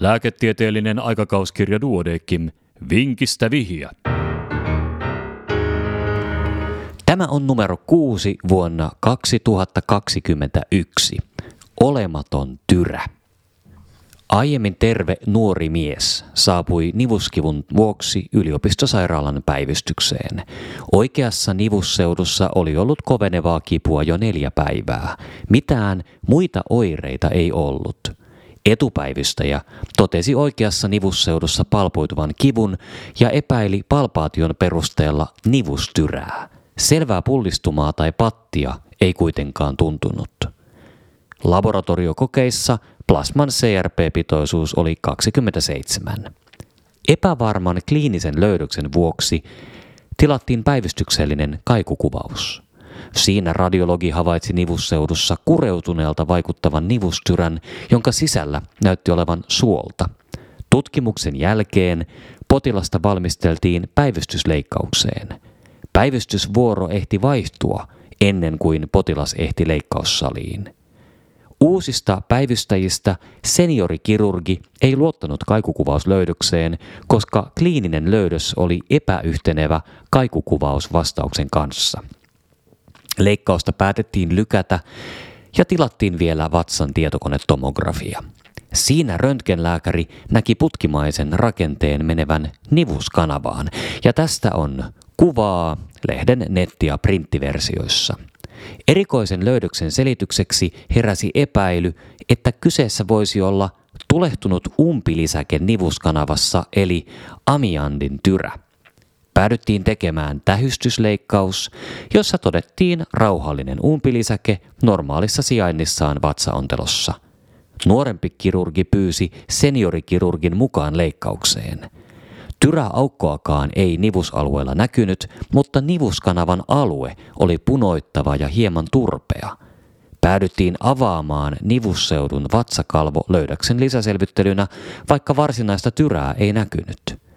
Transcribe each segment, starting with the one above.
lääketieteellinen aikakauskirja Duodekim, vinkistä vihiä. Tämä on numero kuusi vuonna 2021. Olematon tyrä. Aiemmin terve nuori mies saapui nivuskivun vuoksi yliopistosairaalan päivystykseen. Oikeassa nivusseudussa oli ollut kovenevaa kipua jo neljä päivää. Mitään muita oireita ei ollut. Etupäivystäjä totesi oikeassa nivusseudussa palpoituvan kivun ja epäili palpaation perusteella nivustyrää. Selvää pullistumaa tai pattia ei kuitenkaan tuntunut. Laboratoriokokeissa plasman CRP-pitoisuus oli 27. Epävarman kliinisen löydöksen vuoksi tilattiin päivystyksellinen kaikukuvaus. Siinä radiologi havaitsi nivusseudussa kureutuneelta vaikuttavan nivustyrän, jonka sisällä näytti olevan suolta. Tutkimuksen jälkeen potilasta valmisteltiin päivystysleikkaukseen. Päivystysvuoro ehti vaihtua ennen kuin potilas ehti leikkaussaliin. Uusista päivystäjistä seniorikirurgi ei luottanut kaikukuvauslöydökseen, koska kliininen löydös oli epäyhtenevä kaikukuvausvastauksen kanssa. Leikkausta päätettiin lykätä ja tilattiin vielä vatsan tietokonetomografia. Siinä röntgenlääkäri näki putkimaisen rakenteen menevän nivuskanavaan, ja tästä on kuvaa lehden netti- ja printtiversioissa. Erikoisen löydöksen selitykseksi heräsi epäily, että kyseessä voisi olla tulehtunut umpilisäke nivuskanavassa eli amiandin tyrä. Päädyttiin tekemään tähystysleikkaus, jossa todettiin rauhallinen umpilisäke normaalissa sijainnissaan vatsaontelossa. Nuorempi kirurgi pyysi seniorikirurgin mukaan leikkaukseen. Tyräaukkoakaan ei nivusalueella näkynyt, mutta nivuskanavan alue oli punoittava ja hieman turpea. Päädyttiin avaamaan nivusseudun vatsakalvo löydäksen lisäselvittelynä, vaikka varsinaista tyrää ei näkynyt.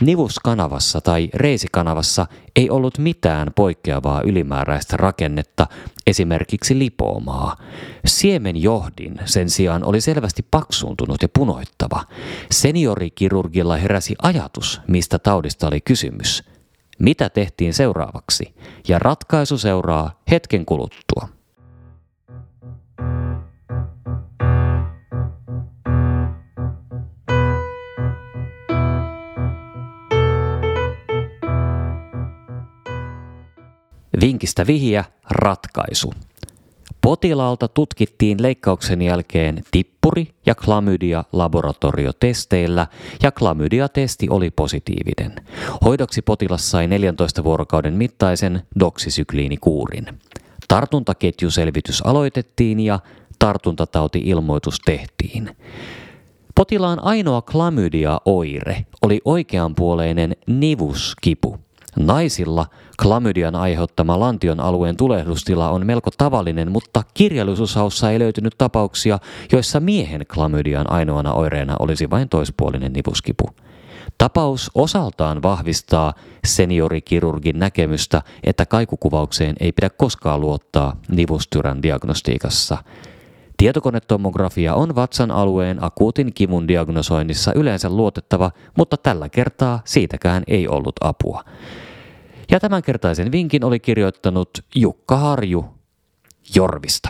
Nivuskanavassa tai reisikanavassa ei ollut mitään poikkeavaa ylimääräistä rakennetta, esimerkiksi lipoomaa. Siemenjohdin sen sijaan oli selvästi paksuuntunut ja punoittava. Seniorikirurgilla heräsi ajatus, mistä taudista oli kysymys. Mitä tehtiin seuraavaksi? Ja ratkaisu seuraa hetken kuluttua. Vinkistä vihiä, ratkaisu. Potilaalta tutkittiin leikkauksen jälkeen tippuri ja klamydia laboratoriotesteillä ja klamydia-testi oli positiivinen. Hoidoksi potilas sai 14 vuorokauden mittaisen doksisykliinikuurin. Tartuntaketjuselvitys aloitettiin ja tartuntatauti-ilmoitus tehtiin. Potilaan ainoa klamydia-oire oli oikeanpuoleinen nivuskipu. Naisilla klamydian aiheuttama lantion alueen tulehdustila on melko tavallinen, mutta kirjallisuushaussa ei löytynyt tapauksia, joissa miehen klamydian ainoana oireena olisi vain toispuolinen nivuskipu. Tapaus osaltaan vahvistaa seniorikirurgin näkemystä, että kaikukuvaukseen ei pidä koskaan luottaa nivustyrän diagnostiikassa. Tietokonetomografia on vatsan alueen akuutin kivun diagnosoinnissa yleensä luotettava, mutta tällä kertaa siitäkään ei ollut apua. Ja tämänkertaisen vinkin oli kirjoittanut Jukka Harju Jorvista.